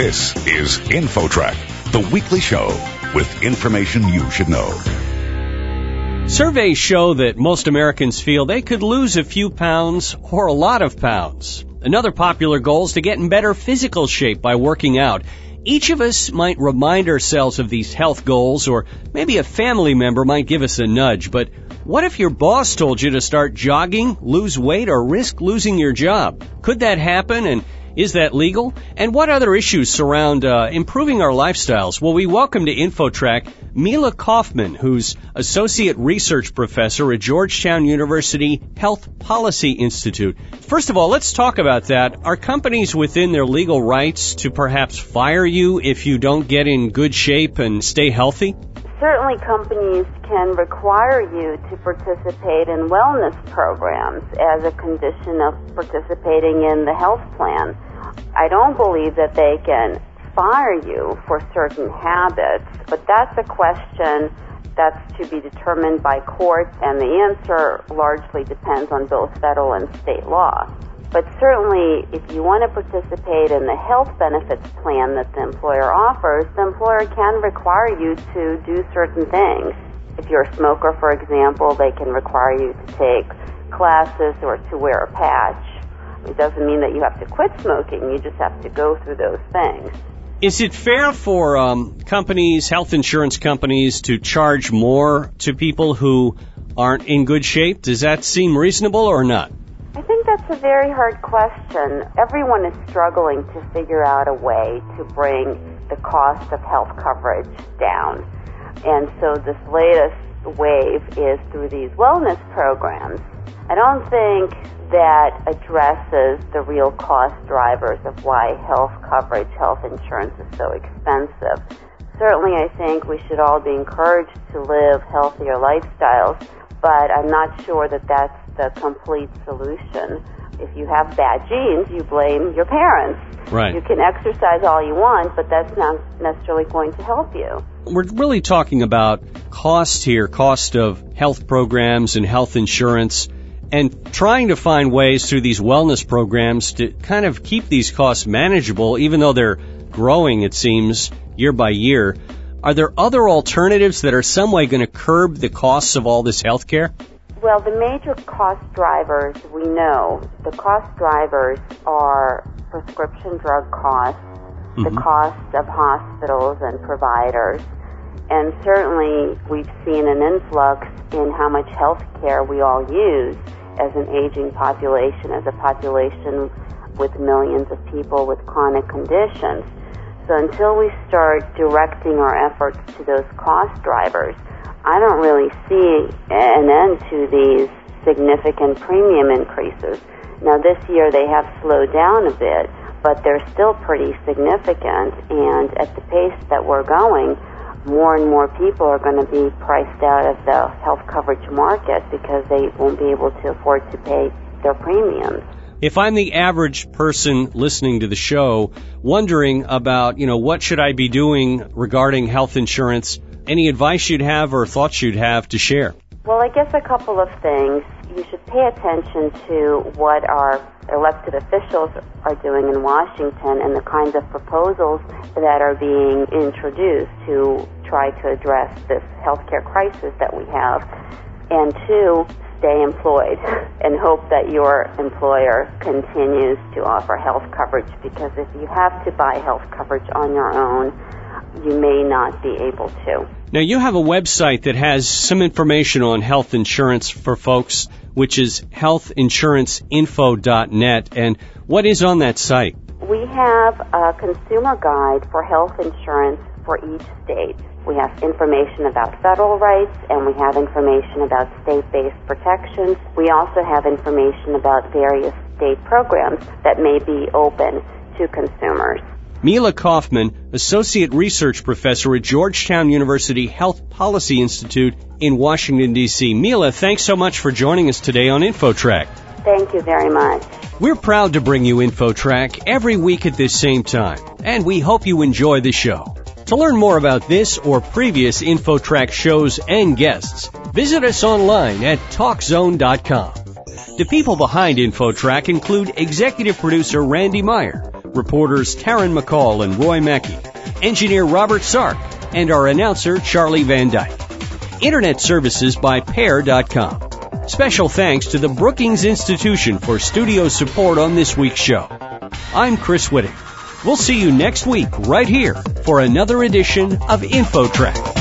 This is InfoTrack, the weekly show with information you should know. Surveys show that most Americans feel they could lose a few pounds or a lot of pounds. Another popular goal is to get in better physical shape by working out. Each of us might remind ourselves of these health goals, or maybe a family member might give us a nudge, but what if your boss told you to start jogging, lose weight, or risk losing your job? Could that happen? And is that legal? And what other issues surround uh, improving our lifestyles? Well, we welcome to InfoTrack Mila Kofman, who's Associate Research Professor at Georgetown University Health Policy Institute. First of all, let's talk about that. Are companies within their legal rights to perhaps fire you if you don't get in good shape and stay healthy? Certainly companies can require you to participate in wellness programs as a condition of participating in the health plan. I don't believe that they can fire you for certain habits, but that's a question that's to be determined by courts, and the answer largely depends on both federal and state law. But certainly, if you want to participate in the health benefits plan that the employer offers, the employer can require you to do certain things. If you're a smoker, for example, they can require you to take classes or to wear a patch. It doesn't mean that you have to quit smoking, you just have to go through those things. Is it fair for um, companies, health insurance companies, to charge more to people who aren't in good shape? Does that seem reasonable or not? A very hard question. Everyone is struggling to figure out a way to bring the cost of health coverage down. And so this latest wave is through these wellness programs. I don't think that addresses the real cost drivers of why health coverage, health insurance is so expensive. Certainly, I think we should all be encouraged to live healthier lifestyles, but I'm not sure that that's the complete solution. If you have bad genes, you blame your parents. Right. You can exercise all you want, but that's not necessarily going to help you. We're really talking about cost here, cost of health programs and health insurance, and trying to find ways through these wellness programs to kind of keep these costs manageable, even though they're growing, it seems, year by year. Are there other alternatives that are some way going to curb the costs of all this health care? Well, the major cost drivers we know, the cost drivers are prescription drug costs, mm-hmm. the cost of hospitals and providers, and certainly we've seen an influx in how much health care we all use as an aging population, as a population with millions of people with chronic conditions. So until we start directing our efforts to those cost drivers, I don't really see an end to these significant premium increases. Now, this year they have slowed down a bit, but they're still pretty significant. And at the pace that we're going, more and more people are going to be priced out of the health coverage market because they won't be able to afford to pay their premiums. If I'm the average person listening to the show, wondering about, you know, what should I be doing regarding health insurance, any advice you'd have or thoughts you'd have to share? Well, I guess a couple of things. You should pay attention to what our elected officials are doing in Washington and the kinds of proposals that are being introduced to try to address this healthcare crisis that we have. And two, stay employed and hope that your employer continues to offer health coverage because if you have to buy health coverage on your own, you may not be able to. Now, you have a website that has some information on health insurance for folks, which is healthinsuranceinfo.net. And what is on that site? We have a consumer guide for health insurance for each state. We have information about federal rights and we have information about state-based protections. We also have information about various state programs that may be open to consumers. Mila Kofman, Associate Research Professor at Georgetown University Health Policy Institute in Washington, D.C. Mila, thanks so much for joining us today on InfoTrack. Thank you very much. We're proud to bring you InfoTrack every week at this same time, and we hope you enjoy the show. To learn more about this or previous InfoTrack shows and guests, visit us online at TalkZone.com. The people behind InfoTrack include executive producer Randy Meyer, reporters Taryn McCall and Roy Mackey, engineer Robert Sark, and our announcer Charlie Van Dyke. Internet services by Pair.com. Special thanks to the Brookings Institution for studio support on this week's show. I'm Chris Whitting. We'll see you next week right here for another edition of InfoTrack.